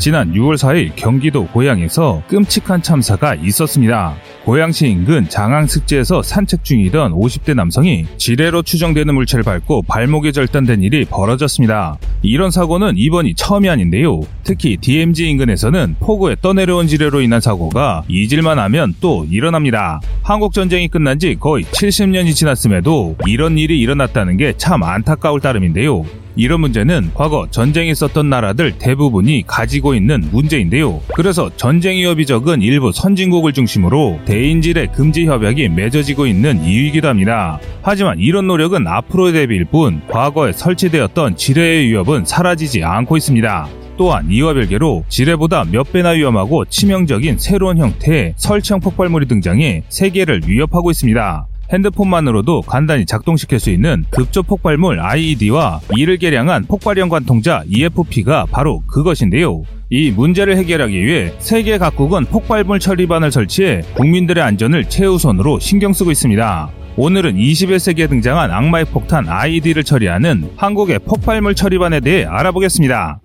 지난 6월 4일 경기도 고양에서 끔찍한 참사가 있었습니다. 고양시 인근 장항습지에서 산책 중이던 50대 남성이 지뢰로 추정되는 물체를 밟고 발목에 절단된 일이 벌어졌습니다. 이런 사고는 이번이 처음이 아닌데요. 특히 DMZ 인근에서는 폭우에 떠내려온 지뢰로 인한 사고가 잊을만 하면 또 일어납니다. 한국 전쟁이 끝난 지 거의 70년이 지났음에도 이런 일이 일어났다는 게 참 안타까울 따름인데요. 이런 문제는 과거 전쟁이 있었던 나라들 대부분이 가지고 있는 문제인데요. 그래서 전쟁 위협이 적은 일부 선진국을 중심으로 대인지뢰 금지 협약이 맺어지고 있는 이유이기도 합니다. 하지만 이런 노력은 앞으로의 대비일 뿐 과거에 설치되었던 지뢰의 위협은 사라지지 않고 있습니다. 또한 이와 별개로 지뢰보다 몇 배나 위험하고 치명적인 새로운 형태의 설치형 폭발물이 등장해 세계를 위협하고 있습니다. 핸드폰만으로도 간단히 작동시킬 수 있는 급조 폭발물 IED와 이를 개량한 폭발형 관통자 EFP가 바로 그것인데요. 이 문제를 해결하기 위해 세계 각국은 폭발물 처리반을 설치해 국민들의 안전을 최우선으로 신경 쓰고 있습니다. 오늘은 21세기에 등장한 악마의 폭탄 IED를 처리하는 한국의 폭발물 처리반에 대해 알아보겠습니다.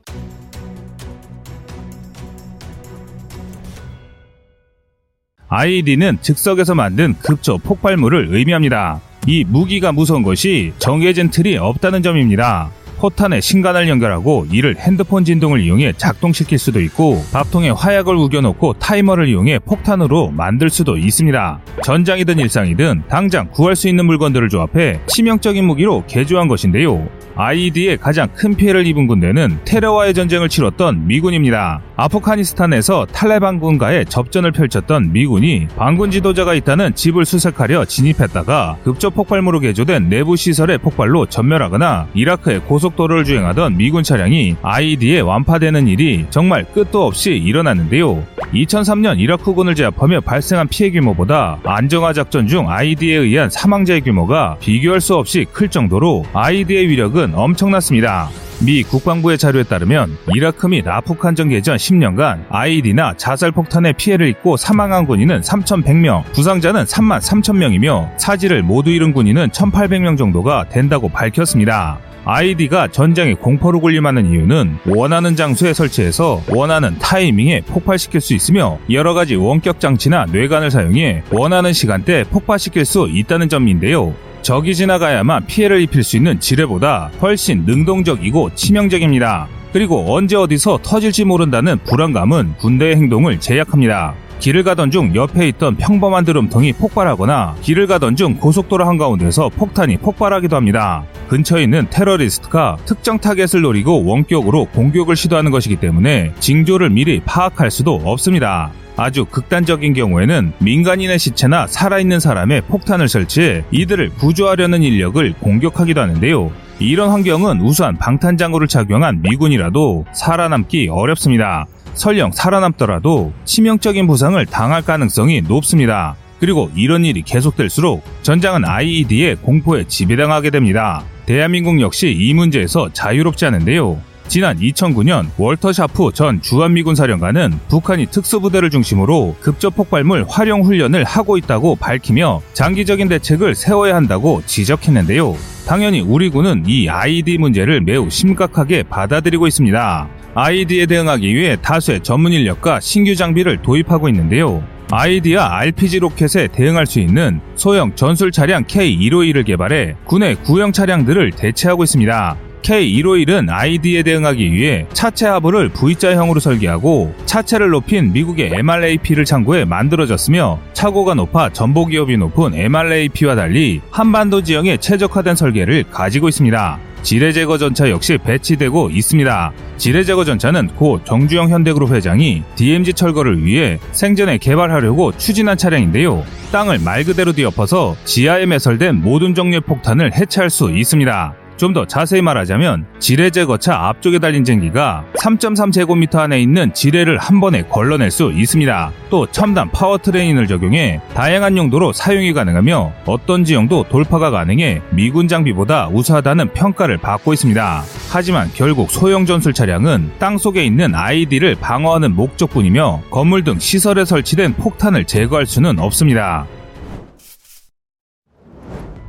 IED는 즉석에서 만든 급조 폭발물을 의미합니다. 이 무기가 무서운 것이 정해진 틀이 없다는 점입니다. 포탄에 신간을 연결하고 이를 핸드폰 진동을 이용해 작동시킬 수도 있고 밥통에 화약을 우겨놓고 타이머를 이용해 폭탄으로 만들 수도 있습니다. 전장이든 일상이든 당장 구할 수 있는 물건들을 조합해 치명적인 무기로 개조한 것인데요. IED의 가장 큰 피해를 입은 군대는 테러와의 전쟁을 치렀던 미군입니다. 아프가니스탄에서 탈레반군과의 접전을 펼쳤던 미군이 반군 지도자가 있다는 집을 수색하려 진입했다가 급적 폭발물로 개조된 내부 시설의 폭발로 전멸하거나 이라크의 고속도로를 주행하던 미군 차량이 IED에 완파되는 일이 정말 끝도 없이 일어났는데요. 2003년 이라크군을 제압하며 발생한 피해 규모보다 안정화 작전 중 IED에 의한 사망자의 규모가 비교할 수 없이 클 정도로 IED의 위력은 엄청났습니다. 미 국방부의 자료에 따르면 이라크 및 아프간 전 개 전 10년간 IED나 자살폭탄의 피해를 입고 사망한 군인은 3,100명, 부상자는 3만 3천명이며 사지를 모두 잃은 군인은 1,800명 정도가 된다고 밝혔습니다. ID가 전장에 공포를 굴림하는 이유는 원하는 장소에 설치해서 원하는 타이밍에 폭발시킬 수 있으며 여러 가지 원격 장치나 뇌관을 사용해 원하는 시간대에 폭발시킬 수 있다는 점인데요. 적이 지나가야만 피해를 입힐 수 있는 지뢰보다 훨씬 능동적이고 치명적입니다. 그리고 언제 어디서 터질지 모른다는 불안감은 군대의 행동을 제약합니다. 길을 가던 중 옆에 있던 평범한 드럼통이 폭발하거나 길을 가던 중 고속도로 한가운데서 폭탄이 폭발하기도 합니다. 근처에 있는 테러리스트가 특정 타겟을 노리고 원격으로 공격을 시도하는 것이기 때문에 징조를 미리 파악할 수도 없습니다. 아주 극단적인 경우에는 민간인의 시체나 살아있는 사람에 폭탄을 설치해 이들을 구조하려는 인력을 공격하기도 하는데요. 이런 환경은 우수한 방탄장구를 착용한 미군이라도 살아남기 어렵습니다. 설령 살아남더라도 치명적인 부상을 당할 가능성이 높습니다. 그리고 이런 일이 계속될수록 전장은 IED의 공포에 지배당하게 됩니다. 대한민국 역시 이 문제에서 자유롭지 않은데요. 지난 2009년 월터 샤프 전 주한미군 사령관은 북한이 특수부대를 중심으로 급적 폭발물 활용 훈련을 하고 있다고 밝히며 장기적인 대책을 세워야 한다고 지적했는데요. 당연히 우리 군은 이 IED 문제를 매우 심각하게 받아들이고 있습니다. IED에 대응하기 위해 다수의 전문 인력과 신규 장비를 도입하고 있는데요. 아이디와 RPG 로켓에 대응할 수 있는 소형 전술 차량 K151을 개발해 군의 구형 차량들을 대체하고 있습니다. K151은 ID에 대응하기 위해 차체 하부를 V자형으로 설계하고 차체를 높인 미국의 MRAP를 참고해 만들어졌으며 차고가 높아 전복기업이 높은 MRAP와 달리 한반도 지형에 최적화된 설계를 가지고 있습니다. 지뢰 제거 전차 역시 배치되고 있습니다. 지뢰 제거 전차는 고 정주영 현대그룹 회장이 DMZ 철거를 위해 생전에 개발하려고 추진한 차량인데요. 땅을 말 그대로 뒤엎어서 지하에 매설된 모든 종류의 폭탄을 해체할 수 있습니다. 좀 더 자세히 말하자면 지뢰 제거차 앞쪽에 달린 쟁기가 3.3제곱미터 안에 있는 지뢰를 한 번에 걸러낼 수 있습니다. 또 첨단 파워트레인을 적용해 다양한 용도로 사용이 가능하며 어떤 지형도 돌파가 가능해 미군 장비보다 우수하다는 평가를 받고 있습니다. 하지만 결국 소형 전술 차량은 땅 속에 있는 IED를 방어하는 목적뿐이며 건물 등 시설에 설치된 폭탄을 제거할 수는 없습니다.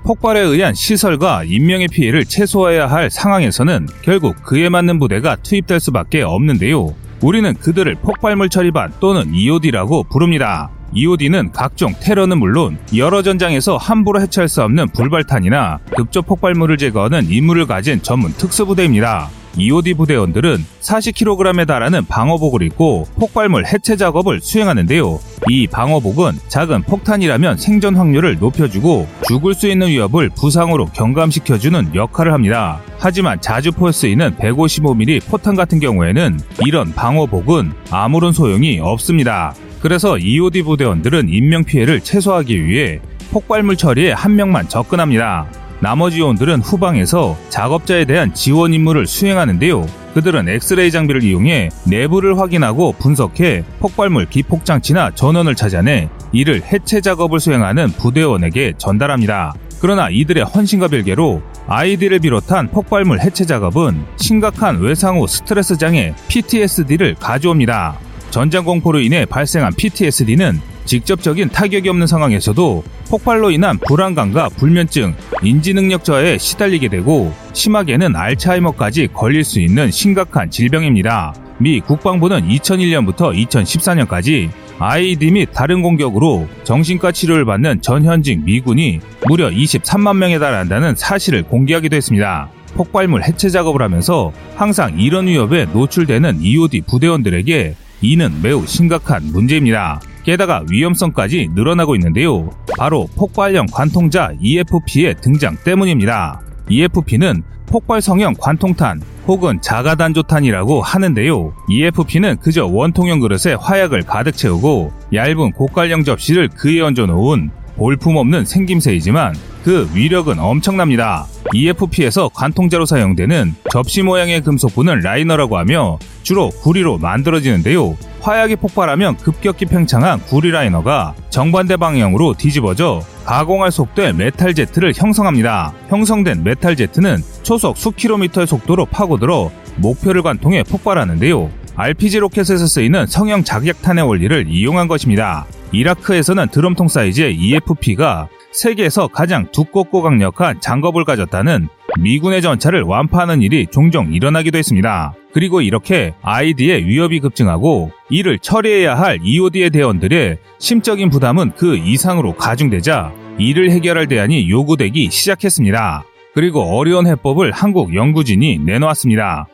폭발에 의한 시설과 인명의 피해를 최소화해야 할 상황에서는 결국 그에 맞는 부대가 투입될 수밖에 없는데요. 우리는 그들을 폭발물 처리반 또는 EOD라고 부릅니다. EOD는 각종 테러는 물론 여러 전장에서 함부로 해체할 수 없는 불발탄이나 급조 폭발물을 제거하는 임무를 가진 전문 특수부대입니다. EOD 부대원들은 40kg에 달하는 방어복을 입고 폭발물 해체 작업을 수행하는데요. 이 방어복은 작은 폭탄이라면 생존 확률을 높여주고 죽을 수 있는 위협을 부상으로 경감시켜주는 역할을 합니다. 하지만 자주 포에 쓰이는 155mm 포탄 같은 경우에는 이런 방어복은 아무런 소용이 없습니다. 그래서 EOD 부대원들은 인명 피해를 최소화하기 위해 폭발물 처리에 한 명만 접근합니다. 나머지 요원들은 후방에서 작업자에 대한 지원 임무를 수행하는데요. 그들은 엑스레이 장비를 이용해 내부를 확인하고 분석해 폭발물 기폭 장치나 전원을 찾아내 이를 해체 작업을 수행하는 부대원에게 전달합니다. 그러나 이들의 헌신과 별개로 아이디를 비롯한 폭발물 해체 작업은 심각한 외상 후 스트레스 장애 PTSD를 가져옵니다. 전장 공포로 인해 발생한 PTSD는 직접적인 타격이 없는 상황에서도 폭발로 인한 불안감과 불면증, 인지능력 저하에 시달리게 되고 심하게는 알츠하이머까지 걸릴 수 있는 심각한 질병입니다. 미 국방부는 2001년부터 2014년까지 IED 및 다른 공격으로 정신과 치료를 받는 전 현직 미군이 무려 23만 명에 달한다는 사실을 공개하기도 했습니다. 폭발물 해체 작업을 하면서 항상 이런 위협에 노출되는 EOD 부대원들에게 이는 매우 심각한 문제입니다. 게다가 위험성까지 늘어나고 있는데요. 바로 폭발형 관통자 EFP의 등장 때문입니다. EFP는 폭발 성형 관통탄 혹은 자가단조탄이라고 하는데요. EFP는 그저 원통형 그릇에 화약을 가득 채우고 얇은 고깔형 접시를 그에 얹어 놓은 볼품없는 생김새이지만 그 위력은 엄청납니다. EFP에서 관통자로 사용되는 접시 모양의 금속판은 liner라고 하며 주로 구리로 만들어지는데요. 화약이 폭발하면 급격히 팽창한 구리 liner가 정반대 방향으로 뒤집어져 가공할 속도의 metal jet를 형성합니다. 형성된 metal jet는 초속 수 킬로미터의 속도로 파고들어 목표를 관통해 폭발하는데요. RPG 로켓에서 쓰이는 성형 작약탄의 원리를 이용한 것입니다. 이라크에서는 드럼통 사이즈의 EFP가 세계에서 가장 두껍고 강력한 장갑을 가졌다는 미군의 전차를 완파하는 일이 종종 일어나기도 했습니다. 그리고 이렇게 아이디의 위협이 급증하고 이를 처리해야 할 EOD의 대원들의 심적인 부담은 그 이상으로 가중되자 이를 해결할 대안이 요구되기 시작했습니다. 그리고 어려운 해법을 한국 연구진이 내놓았습니다.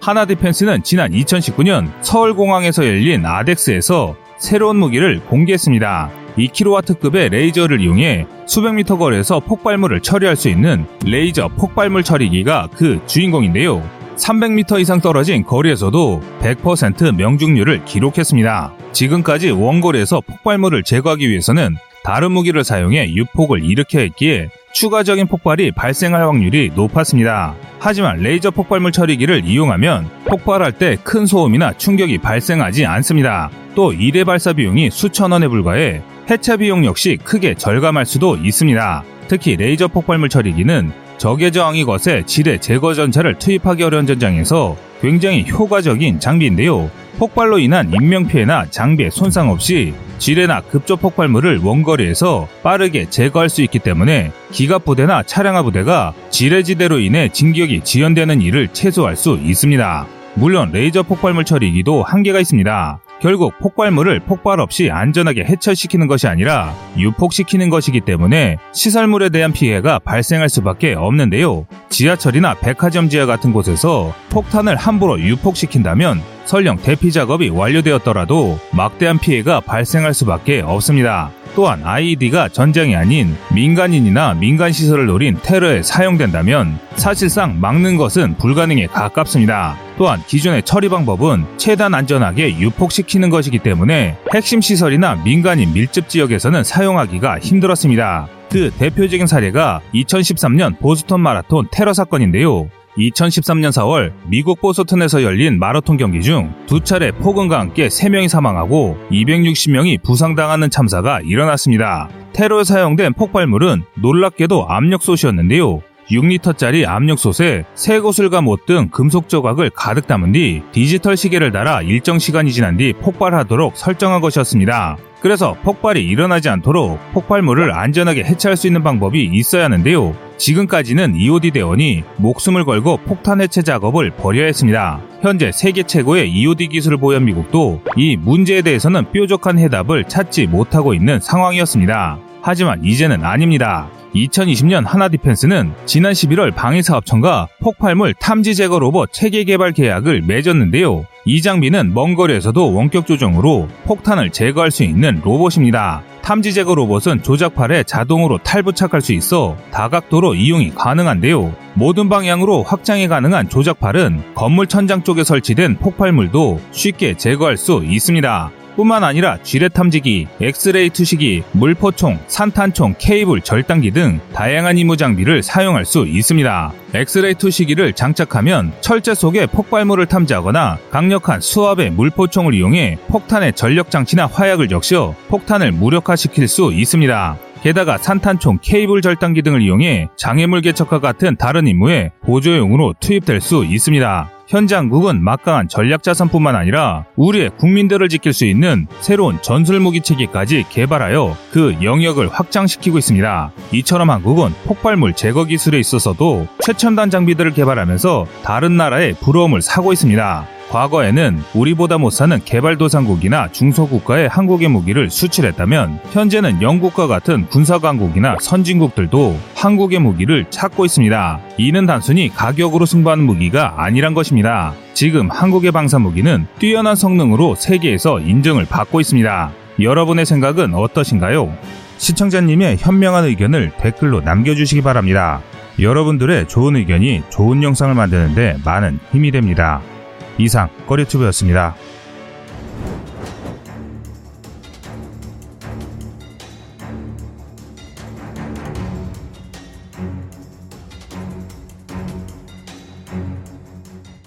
한화 디펜스는 지난 2019년 서울공항에서 열린 아덱스에서 새로운 무기를 공개했습니다. 2kW급의 레이저를 이용해 수백 미터 거리에서 폭발물을 처리할 수 있는 레이저 폭발물 처리기가 그 주인공인데요. 300m 이상 떨어진 거리에서도 100% 명중률을 기록했습니다. 지금까지 원거리에서 폭발물을 제거하기 위해서는 다른 무기를 사용해 유폭을 일으켜야 했기에 추가적인 폭발이 발생할 확률이 높았습니다. 하지만 레이저 폭발물 처리기를 이용하면 폭발할 때 큰 소음이나 충격이 발생하지 않습니다. 또 1회 발사 비용이 수천 원에 불과해 해체 비용 역시 크게 절감할 수도 있습니다. 특히 레이저 폭발물 처리기는 적의 저항이 거세 지뢰 제거 전차를 투입하기 어려운 전장에서 굉장히 효과적인 장비인데요. 폭발로 인한 인명피해나 장비에 손상 없이 지뢰나 급조 폭발물을 원거리에서 빠르게 제거할 수 있기 때문에 기갑부대나 차량화 부대가 지뢰지대로 인해 진격이 지연되는 일을 최소화할 수 있습니다. 물론 레이저 폭발물 처리기도 한계가 있습니다. 결국 폭발물을 폭발 없이 안전하게 해체시키는 것이 아니라 유폭시키는 것이기 때문에 시설물에 대한 피해가 발생할 수밖에 없는데요. 지하철이나 백화점 지하 같은 곳에서 폭탄을 함부로 유폭시킨다면 설령 대피 작업이 완료되었더라도 막대한 피해가 발생할 수밖에 없습니다. 또한 IED가 전장이 아닌 민간인이나 민간 시설을 노린 테러에 사용된다면 사실상 막는 것은 불가능에 가깝습니다. 또한 기존의 처리 방법은 최대한 안전하게 유폭시키는 것이기 때문에 핵심 시설이나 민간인 밀집 지역에서는 사용하기가 힘들었습니다. 그 대표적인 사례가 2013년 보스턴 마라톤 테러 사건인데요. 2013년 4월 미국 보스턴에서 열린 마라톤 경기 중 두 차례 폭언과 함께 3명이 사망하고 260명이 부상당하는 참사가 일어났습니다. 테러에 사용된 폭발물은 놀랍게도 압력솥이었는데요. 6리터짜리 압력솥에 새 구슬과 못 등 금속 조각을 가득 담은 뒤 디지털 시계를 달아 일정 시간이 지난 뒤 폭발하도록 설정한 것이었습니다. 그래서 폭발이 일어나지 않도록 폭발물을 안전하게 해체할 수 있는 방법이 있어야 하는데요. 지금까지는 EOD 대원이 목숨을 걸고 폭탄 해체 작업을 벌여야 했습니다. 현재 세계 최고의 EOD 기술을 보유한 미국도 이 문제에 대해서는 뾰족한 해답을 찾지 못하고 있는 상황이었습니다. 하지만 이제는 아닙니다. 2020년 하나디펜스는 지난 11월 방위사업청과 폭발물 탐지 제거 로봇 체계 개발 계약을 맺었는데요. 이 장비는 먼 거리에서도 원격 조정으로 폭탄을 제거할 수 있는 로봇입니다. 탐지 제거 로봇은 조작팔에 자동으로 탈부착할 수 있어 다각도로 이용이 가능한데요. 모든 방향으로 확장이 가능한 조작팔은 건물 천장 쪽에 설치된 폭발물도 쉽게 제거할 수 있습니다. 뿐만 아니라 지뢰 탐지기, 엑스레이 투시기, 물포총, 산탄총, 케이블 절단기 등 다양한 임무 장비를 사용할 수 있습니다. 엑스레이 투시기를 장착하면 철제 속에 폭발물을 탐지하거나 강력한 수압의 물포총을 이용해 폭탄의 전력 장치나 화약을 적셔 폭탄을 무력화시킬 수 있습니다. 게다가 산탄총, 케이블 절단기 등을 이용해 장애물 개척과 같은 다른 임무에 보조용으로 투입될 수 있습니다. 현재 한국은 막강한 전략 자산뿐만 아니라 우리의 국민들을 지킬 수 있는 새로운 전술 무기 체계까지 개발하여 그 영역을 확장시키고 있습니다. 이처럼 한국은 폭발물 제거 기술에 있어서도 최첨단 장비들을 개발하면서 다른 나라의 부러움을 사고 있습니다. 과거에는 우리보다 못 사는 개발도상국이나 중소국가에 한국의 무기를 수출했다면 현재는 영국과 같은 군사강국이나 선진국들도 한국의 무기를 찾고 있습니다. 이는 단순히 가격으로 승부하는 무기가 아니란 것입니다. 지금 한국의 방사 무기는 뛰어난 성능으로 세계에서 인정을 받고 있습니다. 여러분의 생각은 어떠신가요? 시청자님의 현명한 의견을 댓글로 남겨주시기 바랍니다. 여러분들의 좋은 의견이 좋은 영상을 만드는데 많은 힘이 됩니다. 이상 꺼리튜브였습니다.